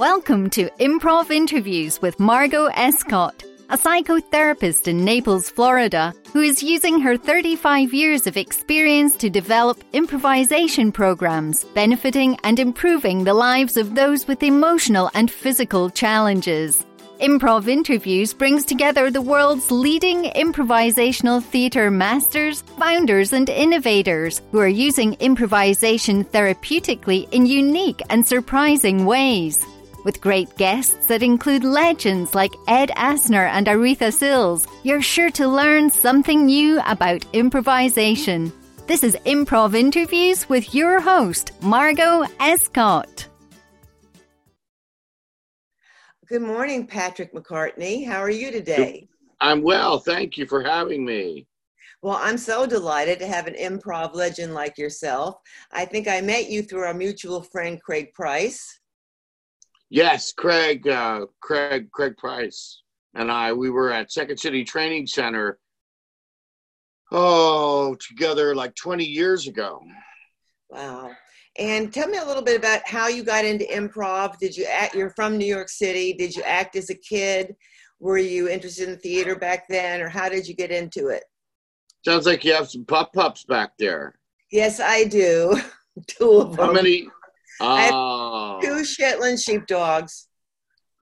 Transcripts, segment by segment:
Welcome to Improv Interviews with Margot Escott, a psychotherapist in Naples, Florida, who is using her 35 years of experience to develop improvisation programs benefiting and improving the lives of those with emotional and physical challenges. Improv Interviews brings together the world's leading improvisational theatre masters, founders, and innovators who are using improvisation therapeutically in unique and surprising ways. With great guests that include legends like Ed Asner and Aretha Sills, you're sure to learn something new about improvisation. This is Improv Interviews with your host, Margot Escott. Good morning, Patrick McCartney. How are you today? I'm well. Thank you for having me. Well, I'm so delighted to have an improv legend like yourself. I think I met you through our mutual friend, Craig Price. Yes, Craig, uh, Craig, Craig Price and I, we were at Second City Training Center, oh, together like 20 years ago. Wow. And tell me a little bit about how you got into improv. Did you act, you're from New York City. Did you act as a kid? Were you interested in theater back then, or how did you get into it? Sounds like you have some pup pups back there. Yes, I do. Two of them. How many? Oh. Two Shetland sheepdogs.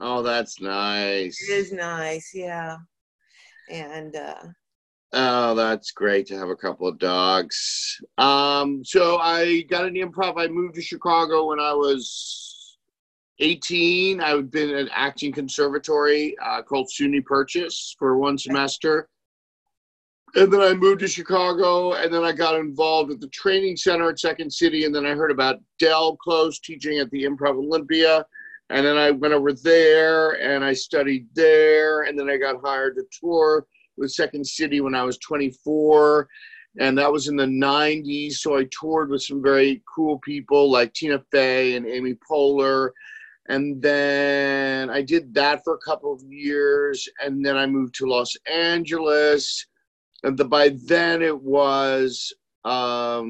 Oh, that's nice. It is nice, yeah. And uh, Oh, that's great to have a couple of dogs. Um, so I got an improv. I moved to Chicago when I was 18. I've been at acting conservatory uh, called SUNY Purchase for one semester. And then I moved to Chicago, and then I got involved at the training center at Second City, and then I heard about Del Close teaching at the Improv Olympic, and then I went over there and I studied there, and then I got hired to tour with Second City when I was 24, and that was in the 90s. So I toured with some very cool people like Tina Fey and Amy Poehler. And then I did that for a couple of years, and then I moved to Los Angeles. And the, by then it was um,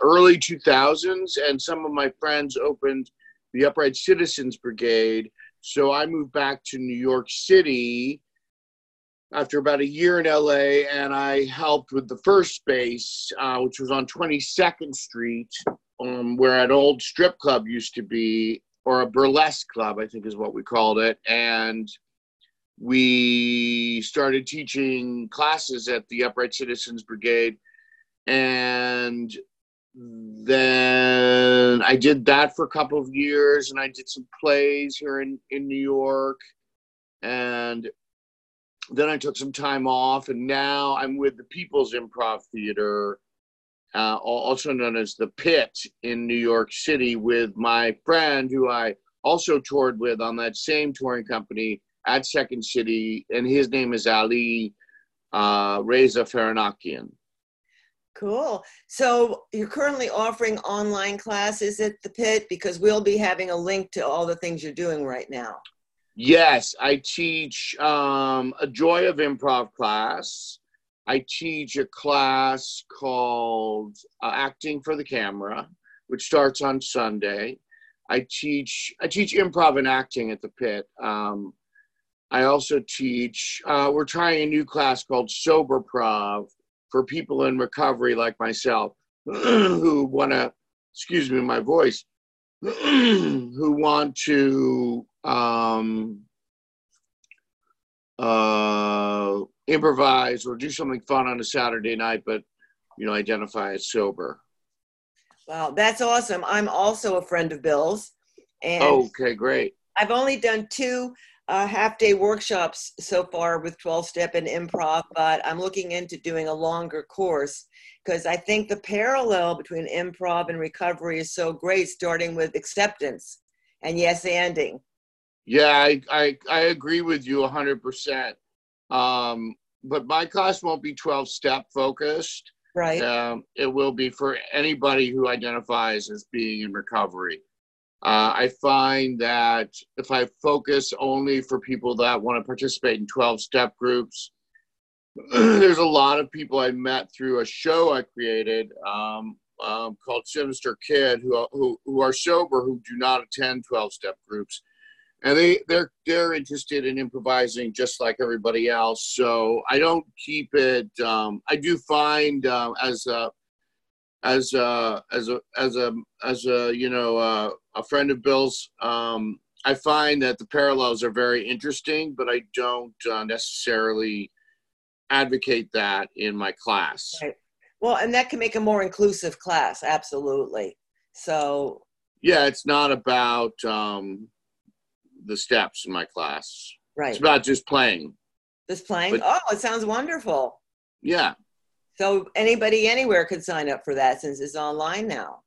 early 2000s, and some of my friends opened the Upright Citizens Brigade. So I moved back to New York City after about a year in LA, and I helped with the first space, uh, which was on 22nd Street, um, where an old strip club used to be, or a burlesque club, I think is what we called it. And we started teaching classes at the Upright Citizens Brigade. And then I did that for a couple of years, and I did some plays here in, in New York. And then I took some time off, and now I'm with the People's Improv Theater, uh, also known as the Pit in New York City, with my friend who I also toured with on that same touring company at Second City, and his name is Ali uh, Reza Farahnakian. Cool. So you're currently offering online classes at the Pit because we'll be having a link to all the things you're doing right now. Yes, I teach um, a Joy of Improv class. I teach a class called uh, Acting for the Camera, which starts on Sunday. I teach I teach improv and acting at the Pit. Um, I also teach. Uh, we're trying a new class called Sober Prov for people in recovery like myself who want to. Excuse me, my voice. who want to um, uh, improvise or do something fun on a Saturday night, but you know, identify as sober. Wow, that's awesome. I'm also a friend of Bill's. And okay, great. I've only done two uh, half day workshops so far with 12 step and improv, but I'm looking into doing a longer course because I think the parallel between improv and recovery is so great, starting with acceptance and yes anding. Yeah, I, I, I agree with you 100%. Um, but my class won't be 12 step focused. Right. Um, it will be for anybody who identifies as being in recovery. Uh, I find that if I focus only for people that want to participate in 12 step groups, there's a lot of people I met through a show I created um, um, called Sinister Kid who, who who are sober who do not attend 12 step groups. And they they're they're interested in improvising just like everybody else so i don't keep it um, i do find uh, as a as a as a as a as a you know uh, a friend of bill's um, i find that the parallels are very interesting but i don't uh, necessarily advocate that in my class right. well and that can make a more inclusive class absolutely so yeah it's not about um, the steps in my class. Right. It's about just playing. Just playing. But, oh, it sounds wonderful. Yeah. So anybody anywhere could sign up for that since it's online now.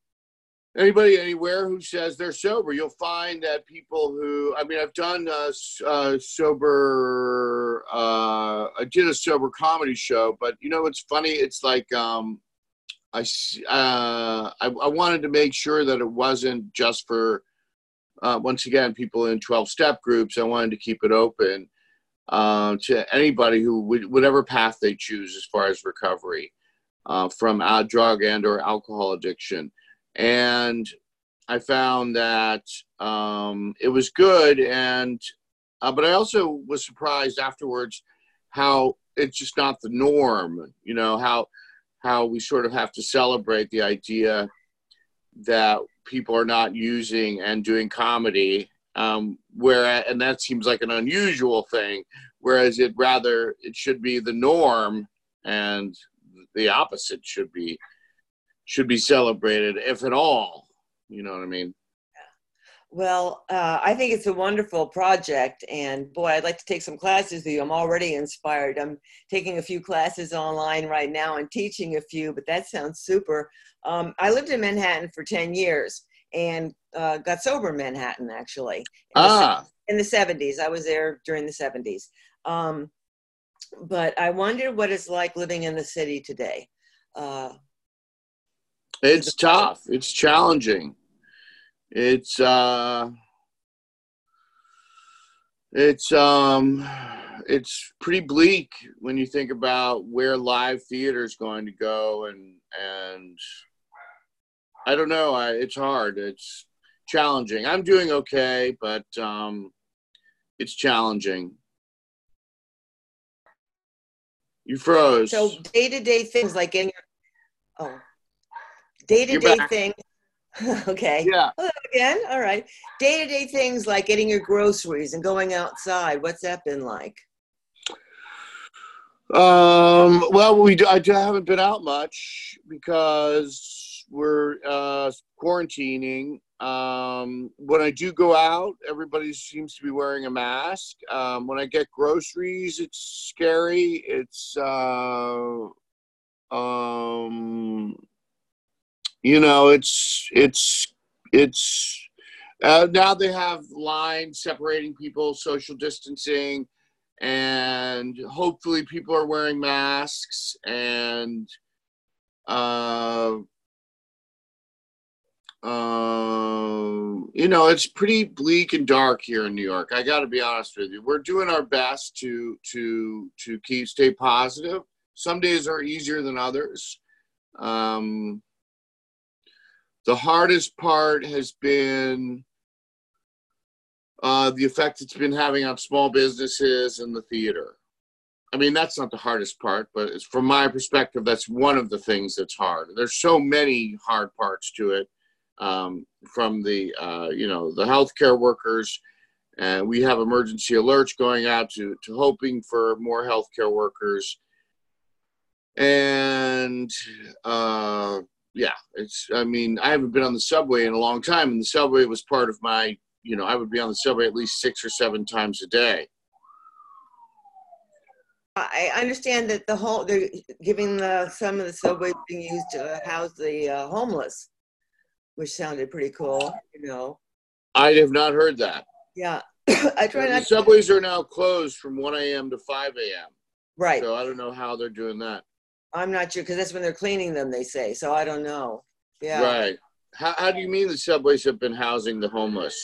Anybody anywhere who says they're sober, you'll find that people who I mean, I've done a, a sober. Uh, I did a sober comedy show, but you know, it's funny. It's like um, I uh, I, I wanted to make sure that it wasn't just for uh, once again, people in 12 step groups, I wanted to keep it open uh, to anybody who would, whatever path they choose as far as recovery uh, from a drug and or alcohol addiction. And I found that um, it was good. And, uh, but I also was surprised afterwards how it's just not the norm, you know, how, how we sort of have to celebrate the idea that people are not using and doing comedy um, where and that seems like an unusual thing whereas it rather it should be the norm and the opposite should be should be celebrated if at all. You know what i mean? Well uh, i think it's a wonderful project and boy i'd like to take some classes with you. I'm already inspired. I'm taking a few classes online right now and teaching a few but that sounds super. Um, I lived in Manhattan for 10 years and uh, got sober in Manhattan, actually. In ah. The, in the 70s. I was there during the 70s. Um, but I wonder what it's like living in the city today. Uh, it's tough. It's challenging. It's, uh, it's, um, it's pretty bleak when you think about where live theater is going to go and, and, I don't know. I, it's hard. It's challenging. I'm doing okay, but um, it's challenging. You froze. So day to day things like in your oh day to day things. okay. Yeah. Hello again. All right. Day to day things like getting your groceries and going outside. What's that been like? Um. Well, we do, I haven't been out much because we're uh, quarantining. Um, when I do go out, everybody seems to be wearing a mask. Um, when I get groceries, it's scary. It's, uh, um, you know, it's, it's, it's, uh, now they have lines separating people, social distancing, and hopefully people are wearing masks and, uh, um, you know, it's pretty bleak and dark here in New York. I got to be honest with you. We're doing our best to to to keep stay positive. Some days are easier than others. Um, the hardest part has been uh, the effect it's been having on small businesses and the theater. I mean, that's not the hardest part, but from my perspective, that's one of the things that's hard. There's so many hard parts to it um, from the uh, you know the healthcare workers, and we have emergency alerts going out to to hoping for more healthcare workers, and uh, yeah, it's I mean I haven't been on the subway in a long time, and the subway was part of my you know I would be on the subway at least six or seven times a day. I understand that the whole they're giving the some of the subways being used to house the uh, homeless which sounded pretty cool, you know. I have not heard that. Yeah. I try the not subways are now closed from 1 a.m. to 5 a.m. Right. So I don't know how they're doing that. I'm not sure because that's when they're cleaning them, they say. So I don't know. Yeah. Right. How, how do you mean the subways have been housing the homeless?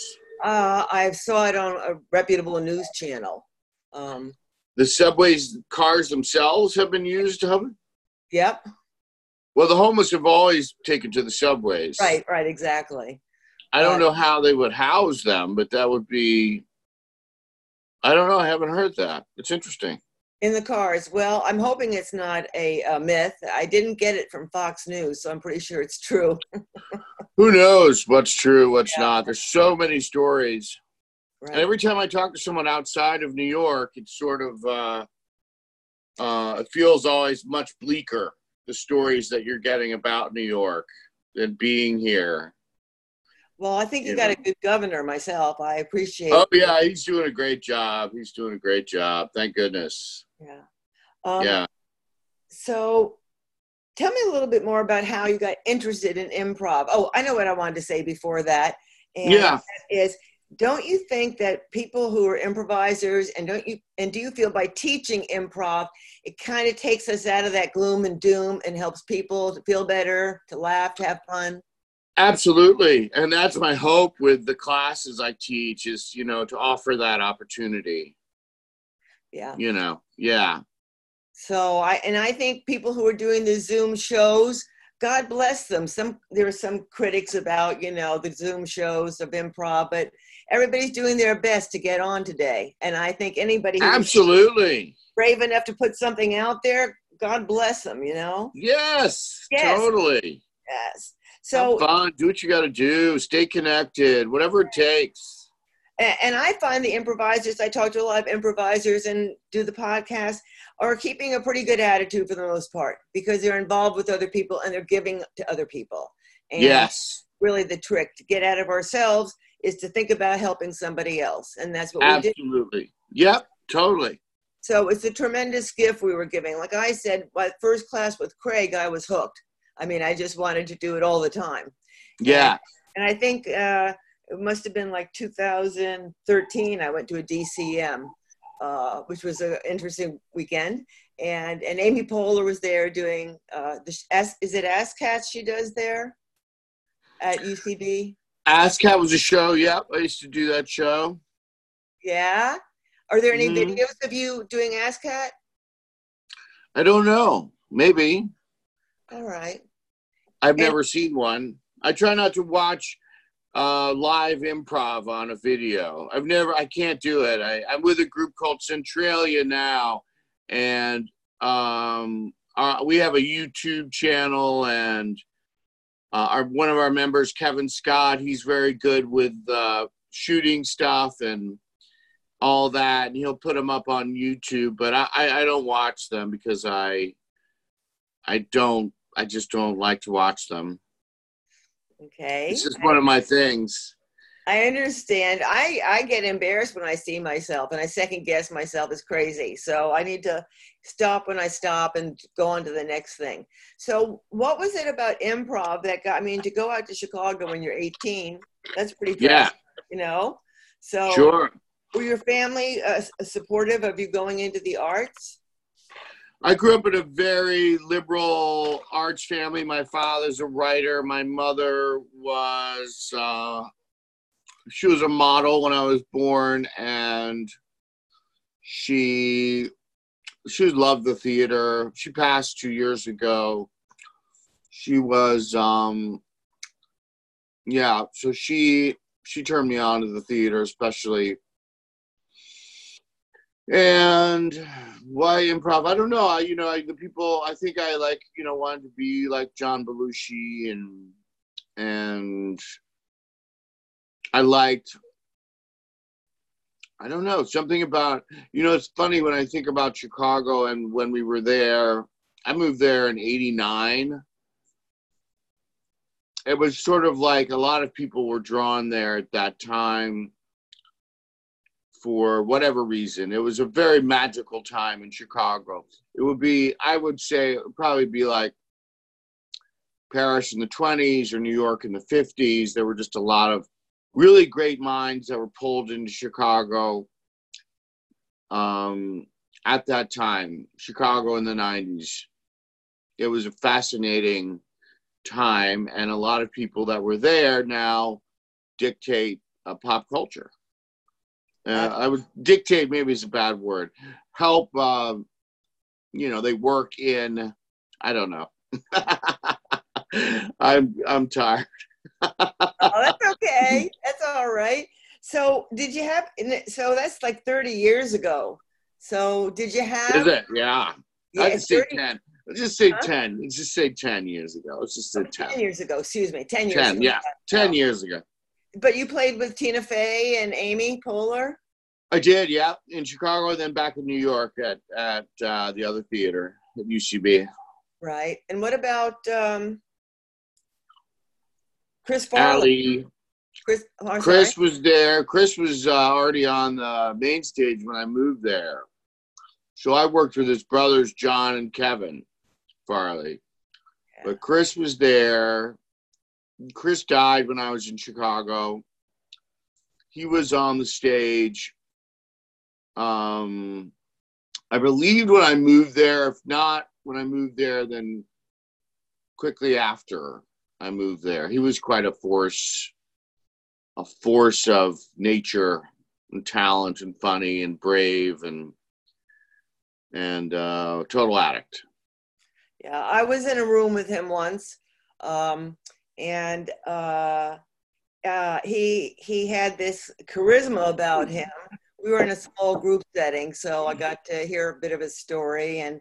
Uh, I saw it on a reputable news channel. Um, the subways cars themselves have been used to hover? Yep. Well, the homeless have always taken to the subways. Right, right, exactly. I don't know how they would house them, but that would be. I don't know. I haven't heard that. It's interesting. In the cars. Well, I'm hoping it's not a, a myth. I didn't get it from Fox News, so I'm pretty sure it's true. Who knows what's true, what's Yeah. not? There's so many stories. Right. And every time I talk to someone outside of New York, it's sort of uh, uh, it feels always much bleaker. The stories that you're getting about New York than being here. well, I think you you got know. a good governor myself. I appreciate Oh yeah, he's doing a great job. He's doing a great job. Thank goodness. Yeah. Um, yeah. So tell me a little bit more about how you got interested in improv. Oh, I know what I wanted to say before that. And Yeah. that is don't you think that people who are improvisers and don't you and do you feel by teaching improv it kind of takes us out of that gloom and doom and helps people to feel better, to laugh, to have fun? Absolutely. And that's my hope with the classes I teach is, you know, to offer that opportunity. Yeah. You know. Yeah. So I and I think people who are doing the Zoom shows, God bless them. Some there are some critics about you know the Zoom shows of improv, but everybody's doing their best to get on today. And I think anybody Absolutely. brave enough to put something out there, God bless them. You know. Yes. Yes. Totally. Yes. So So fun. Do what you got to do. Stay connected. Whatever it takes. and I find the improvisers. I talk to a lot of improvisers and do the podcast are keeping a pretty good attitude for the most part because they're involved with other people and they're giving to other people. And yes. really the trick to get out of ourselves is to think about helping somebody else and that's what we did Absolutely. Yep. Totally. so it's a tremendous gift we were giving like i said my first class with craig i was hooked i mean i just wanted to do it all the time Yeah. and i think uh, it must have been like 2013 i went to a dcm uh, which was an interesting weekend and and amy poehler was there doing uh, the is it ASSSSCAT she does there at ucb ASSSSCAT was a show. Yep. I used to do that show. Yeah. Are there any Mhm. videos of you doing ASSSSCAT? I don't know. Maybe. All right. I've And- never seen one. I try not to watch uh, live improv on a video. I've never. I can't do it. I, I'm with a group called Centralia now, and um, uh, we have a YouTube channel, and uh, our one of our members, Kevin Scott, he's very good with uh, shooting stuff and all that, and he'll put them up on YouTube. But I, I, I don't watch them because I, I don't. I just don't like to watch them. Okay. This is one of my things. I understand. I, I get embarrassed when I see myself and I second guess myself as crazy. So I need to stop when I stop and go on to the next thing. So what was it about improv that got I mean to go out to Chicago when you're 18? That's pretty Yeah. you know? So Sure. were your family uh, supportive of you going into the arts? I grew up in a very liberal arts family. My father's a writer. My mother was uh, she was a model when I was born, and she she loved the theater. She passed two years ago. She was um yeah, so she she turned me on to the theater, especially and why improv? I don't know. I, you know, I, the people. I think I like, you know, wanted to be like John Belushi, and and I liked. I don't know something about you know. It's funny when I think about Chicago and when we were there. I moved there in '89. It was sort of like a lot of people were drawn there at that time for whatever reason. It was a very magical time in Chicago. It would be, I would say, would probably be like Paris in the 20s or New York in the 50s. There were just a lot of really great minds that were pulled into Chicago um, at that time, Chicago in the 90s. It was a fascinating time, and a lot of people that were there now dictate uh, pop culture uh, I would dictate maybe is a bad word. Help, um, you know, they work in. I don't know. I'm I'm tired. Oh, that's okay. That's all right. So, did you have? So that's like 30 years ago. So, did you have? Is it? Yeah. Yeah, I just say ten. Let's just say Huh? ten. Let's just say ten years ago. Let's just say 10 ten. years ago. Excuse me, 10 years. Ten. ago. Yeah, ten years ago. But you played with Tina Fey and Amy Poehler. I did. Yeah, in Chicago, then back in New York at at uh, the other theater at UCB. Right. And what about um, Chris Farley? Allie, Chris, oh, Chris sorry. was there. Chris was uh, already on the main stage when I moved there. So I worked with his brothers, John and Kevin Farley. But Chris was there. Chris died when I was in Chicago. He was on the stage. Um, I believe when I moved there. If not when I moved there, then quickly after I moved there. He was quite a force, a force of nature and talent and funny and brave and and uh, total addict. Yeah, I was in a room with him once, um, and uh, uh, he he had this charisma about him. We were in a small group setting, so I got to hear a bit of his story, and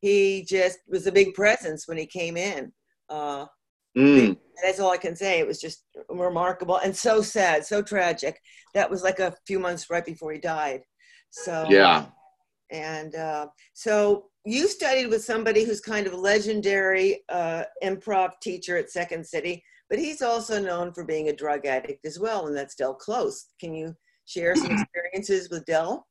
he just was a big presence when he came in. Uh, Mm. that's all I can say. It was just remarkable and so sad, so tragic. That was like a few months right before he died. So Yeah. and uh, so you studied with somebody who's kind of a legendary uh, improv teacher at Second City, but he's also known for being a drug addict as well, and that's Del Close. Can you share some experiences with Del?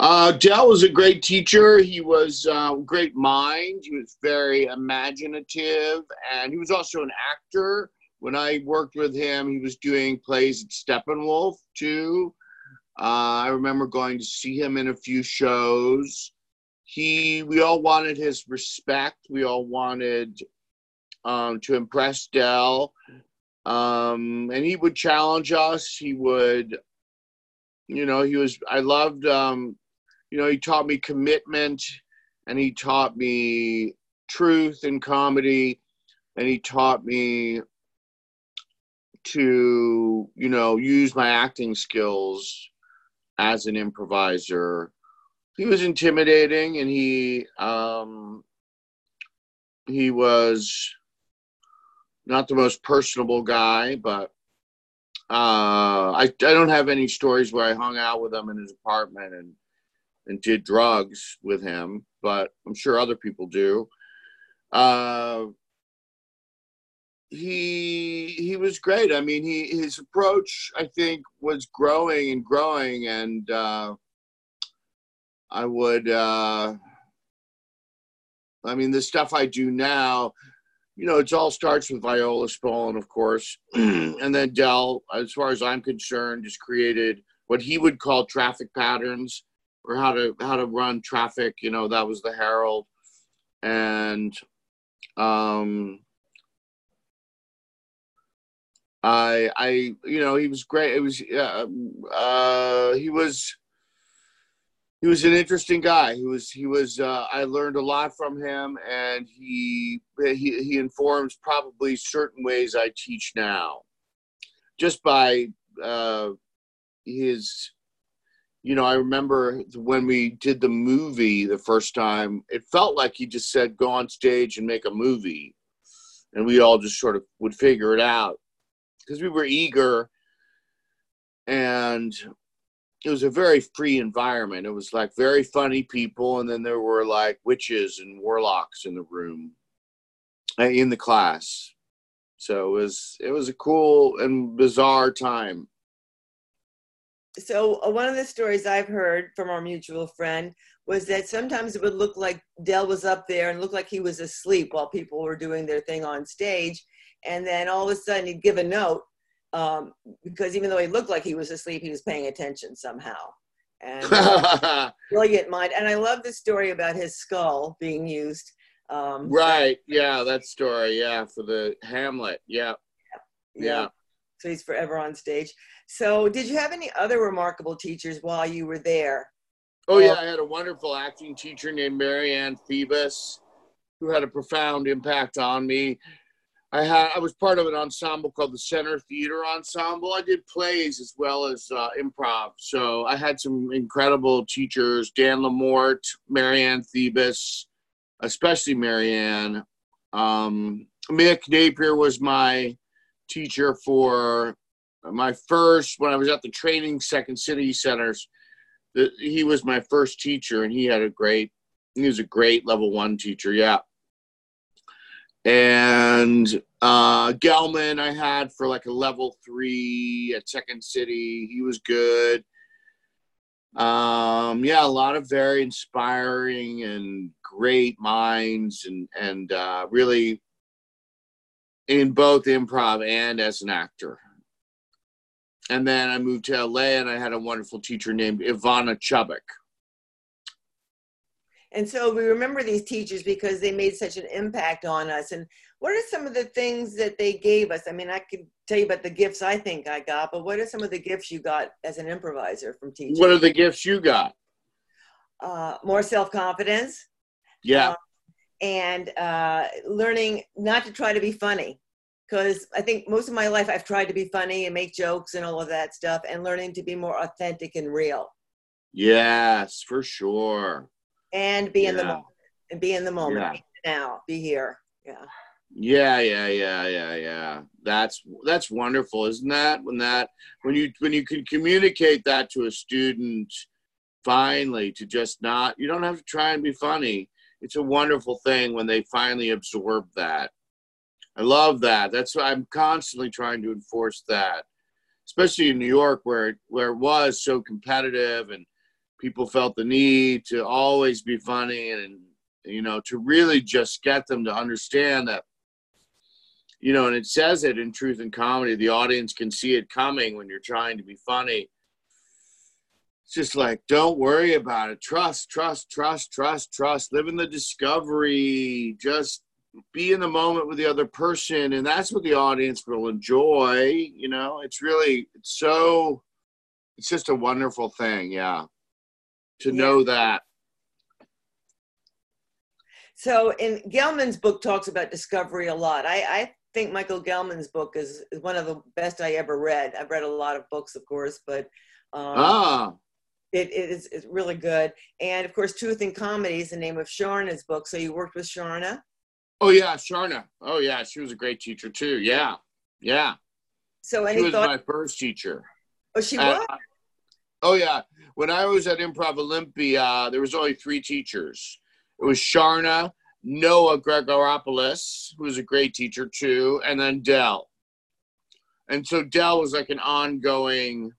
Uh, Del was a great teacher. He was uh, a great mind. He was very imaginative, and he was also an actor. When I worked with him, he was doing plays at Steppenwolf too. Uh, I remember going to see him in a few shows. He, we all wanted his respect. We all wanted um, to impress Del, um, and he would challenge us. He would, you know, he was. I loved. Um, you know, he taught me commitment and he taught me truth and comedy and he taught me to, you know, use my acting skills as an improviser. He was intimidating and he um he was not the most personable guy, but uh I, I don't have any stories where I hung out with him in his apartment and and did drugs with him, but I'm sure other people do. Uh, he he was great. I mean, he his approach I think was growing and growing, and uh, I would. Uh, I mean, the stuff I do now, you know, it all starts with Viola Spolin, of course, and then Del, as far as I'm concerned, has created what he would call traffic patterns or how to how to run traffic you know that was the Harold. And um i i you know he was great. It was uh, uh he was he was an interesting guy. He was he was uh, i learned a lot from him and he he he informs probably certain ways i teach now. Just by uh his you know, I remember when we did the movie the first time, it felt like he just said, go on stage and make a movie. And we all just sort of would figure it out because we were eager and it was a very free environment. It was like very funny people. And then there were like witches and warlocks in the room, uh, in the class. So it was, it was a cool and bizarre time. So uh, one of the stories I've heard from our mutual friend was that sometimes it would look like Del was up there and looked like he was asleep while people were doing their thing on stage, and then all of a sudden he'd give a note um, because even though he looked like he was asleep, he was paying attention somehow. And uh, brilliant mind. And I love the story about his skull being used. Um, Right. Yeah, that story. Yeah, for the Hamlet. Yeah. Yeah. So he's forever on stage. So, did you have any other remarkable teachers while you were there? Oh yeah, I had a wonderful acting teacher named Marianne Thebus. who had a profound impact on me. I had I was part of an ensemble called the Center Theater Ensemble. I did plays as well as uh, improv. So I had some incredible teachers: Dan LaMorte, Marianne Thebus, especially Marianne. Um, Mick Napier was my teacher for my first when I was at the training Second City Centers. The, he was my first teacher, and he had a great. He was a great level one teacher. Yeah and uh, Gellman I had for like a level three at Second City. He was good. Um, yeah, a lot of very inspiring and great minds, and and uh, really in both improv and as an actor. And then I moved to LA, and I had a wonderful teacher named Ivana Chubbuck and so we remember these teachers because they made such an impact on us. And what are some of the things that they gave us? I mean, I could tell you about the gifts I think I got, but what are some of the gifts you got as an improviser from teachers? What are the gifts you got? Uh, more self confidence. Yeah. Um, and uh, learning not to try to be funny. Because I think most of my life I've tried to be funny and make jokes and all of that stuff, and learning to be more authentic and real. Yes, for sure and be yeah. in the moment and be in the moment yeah. now be here yeah yeah yeah yeah yeah yeah that's that's wonderful isn't that when that when you when you can communicate that to a student finally to just not you don't have to try and be funny it's a wonderful thing when they finally absorb that. I love that. That's why i'm constantly trying to enforce that especially in new york where where it was so competitive and people felt the need to always be funny and you know to really just get them to understand that you know and it says it in truth and comedy the audience can see it coming when you're trying to be funny it's just like don't worry about it trust trust trust trust trust live in the discovery just be in the moment with the other person and that's what the audience will enjoy you know it's really it's so it's just a wonderful thing yeah to yeah. know that. So, in Gellman's book talks about discovery a lot. I, I think Michael Gellman's book is, is one of the best I ever read. I've read a lot of books, of course, but um, ah. It, it is it's really good. And of course, Truth and Comedy is the name of Charna's book. So you worked with Charna? Oh yeah, Charna. Oh yeah, she was a great teacher too. Yeah, yeah. So any she was thought- my first teacher. Oh, she uh, was. Oh yeah, when I was at Improv Olympic, there was only three teachers. It was Charna, Noah Gregoropoulos, who was a great teacher too, and then Del. And so Dell was like an ongoing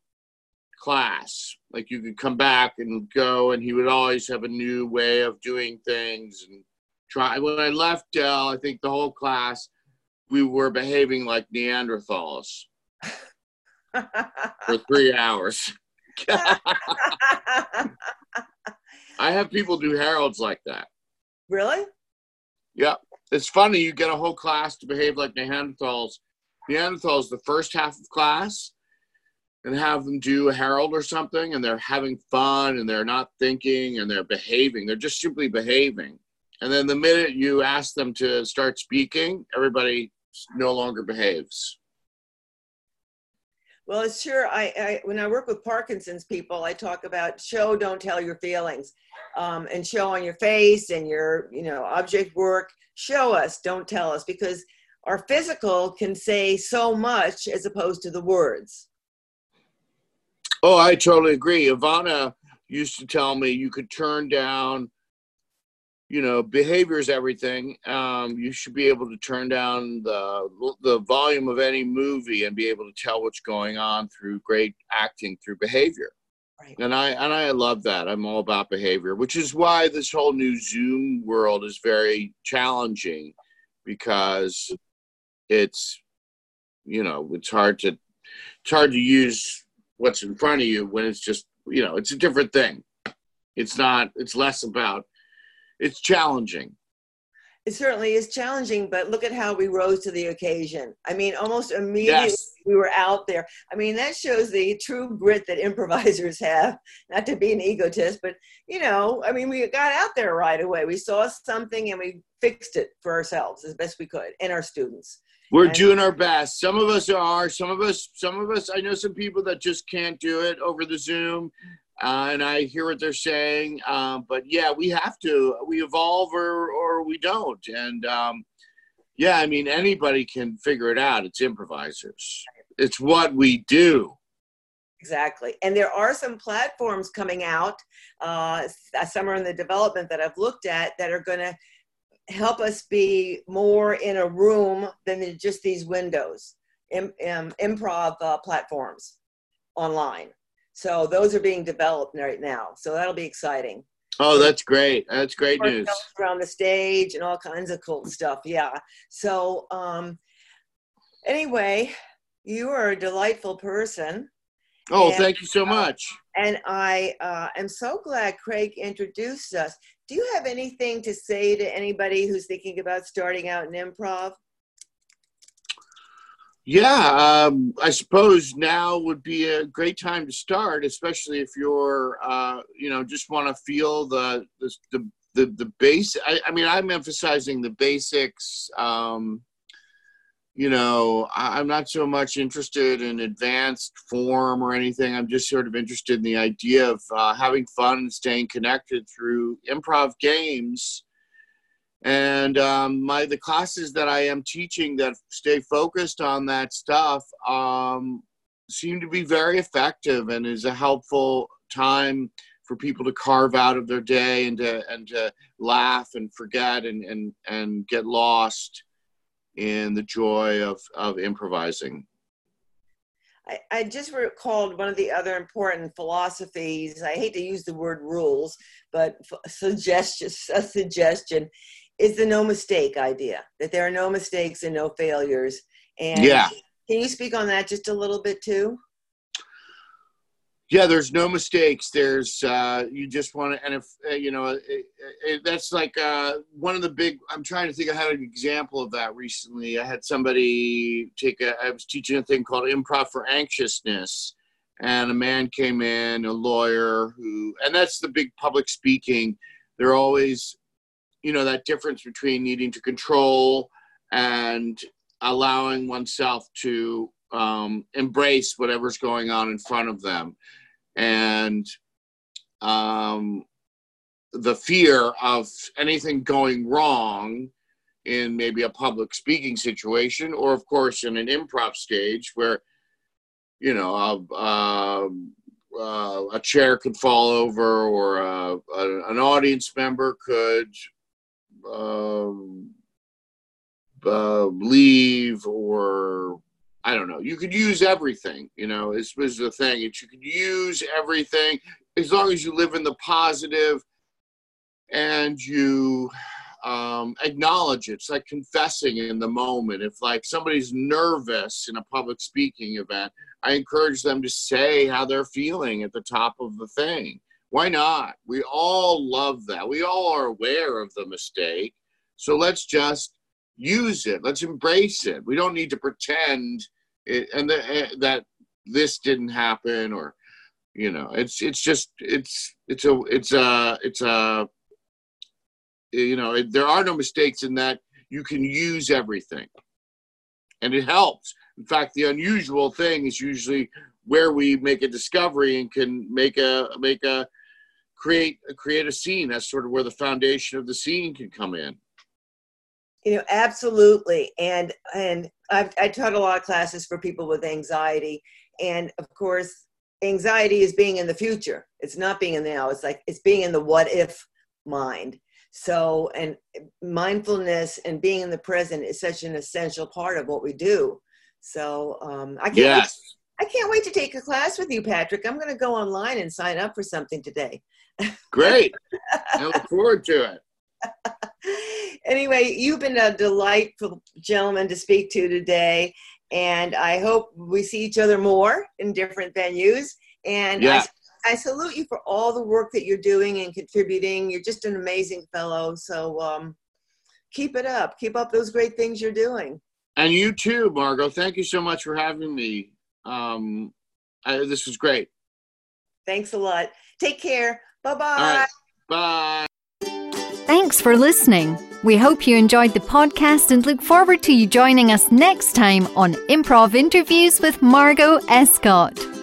class. Like you could come back and go, and he would always have a new way of doing things and try. When I left Del, I think the whole class we were behaving like Neanderthals for three hours. I have people do Harolds like that. Really? Yeah. It's funny. You get a whole class to behave like Neanderthals. Neanderthals, the first half of class, and have them do a Harold or something, and they're having fun and they're not thinking and they're behaving. They're just simply behaving. And then the minute you ask them to start speaking, everybody no longer behaves. Well, it's sure. I, I, when I work with Parkinson's people, I talk about show, don't tell your feelings, um, and show on your face and your you know object work. Show us, don't tell us, because our physical can say so much as opposed to the words. Oh, I totally agree. Ivana used to tell me you could turn down you know behavior is everything um, you should be able to turn down the the volume of any movie and be able to tell what's going on through great acting through behavior right. and i and i love that i'm all about behavior which is why this whole new zoom world is very challenging because it's you know it's hard to it's hard to use what's in front of you when it's just you know it's a different thing it's not it's less about it's challenging. It certainly is challenging, but look at how we rose to the occasion. I mean, almost immediately yes. we were out there. I mean, that shows the true grit that improvisers have. Not to be an egotist, but you know, I mean, we got out there right away. We saw something and we fixed it for ourselves as best we could and our students. We're doing our best. Some of us are. Some of us. Some of us. I know some people that just can't do it over the Zoom uh, and I hear what they're saying. Um, but yeah, we have to. We evolve or or we don't. And um, yeah, I mean, anybody can figure it out. It's improvisers. It's what we do. Exactly. And there are some platforms coming out. Uh, some are in the development that I've looked at that are going to help us be more in a room than just these windows. Im- Im- improv uh, platforms online. So those are being developed right now. So that'll be exciting. Oh, that's great. That's great news. Around the stage and all kinds of cool stuff. Yeah. So um, anyway, you are a delightful person. Oh, and, thank you so uh, much. Uh, and I uh, am so glad Craig introduced us. Do you have anything to say to anybody who's thinking about starting out in improv? Yeah, um, I suppose now would be a great time to start, especially if you're, uh, you know, just want to feel the the the the, the base. I, I, mean, I'm emphasizing the basics. Um, you know, I, am not so much interested in advanced form or anything. I'm just sort of interested in the idea of uh, having fun and staying connected through improv games and um, my the classes that I am teaching that stay focused on that stuff um, seem to be very effective and is a helpful time for people to carve out of their day and to and to laugh and forget and and and get lost in the joy of of improvising. I, I just recalled one of the other important philosophies. I hate to use the word rules, but suggestion, a suggestion is the no mistake idea that there are no mistakes and no failures. And yeah. Can you speak on that just a little bit too? Yeah, there's no mistakes. There's uh, you just want to, and if uh, you know, it, it, that's like uh, one of the big. I'm trying to think. I had an example of that recently. I had somebody take a. I was teaching a thing called improv for anxiousness, and a man came in, a lawyer who, and that's the big public speaking. They're always you know that difference between needing to control and allowing oneself to um, embrace whatever's going on in front of them. And um, the fear of anything going wrong in maybe a public speaking situation or of course in an improv stage where you know uh, uh, a chair could fall over or uh, a, an audience member could um, uh, leave or I don't know. You could use everything. You know, this was the thing. It's you could use everything as long as you live in the positive and you um, acknowledge it. It's like confessing in the moment. If like somebody's nervous in a public speaking event, I encourage them to say how they're feeling at the top of the thing. Why not? We all love that. We all are aware of the mistake. So let's just use it. Let's embrace it. We don't need to pretend it, and the, uh, that this didn't happen or you know it's it's just it's it's a it's a it's a you know it, there are no mistakes in that you can use everything and it helps in fact the unusual thing is usually where we make a discovery and can make a make a create create a scene. That's sort of where the foundation of the scene can come in. You know, absolutely. And and I've I taught a lot of classes for people with anxiety, and of course, anxiety is being in the future. It's not being in the now. It's like it's being in the what if mind. So, and mindfulness and being in the present is such an essential part of what we do. So, um, I can't. Yes. Wait, I can't wait to take a class with you, Patrick. I'm going to go online and sign up for something today. Great. I look forward to it. Anyway, you've been a delightful gentleman to speak to today, and I hope we see each other more in different venues. And yeah. I, I salute you for all the work that you're doing and contributing. You're just an amazing fellow. So um, keep it up. Keep up those great things you're doing. And you too, Margot. Thank you so much for having me. Um, I, this was great. Thanks a lot. Take care. Bye-bye. Bye. Thanks for listening. We hope you enjoyed the podcast and look forward to you joining us next time on Improv Interviews with Margot Escott.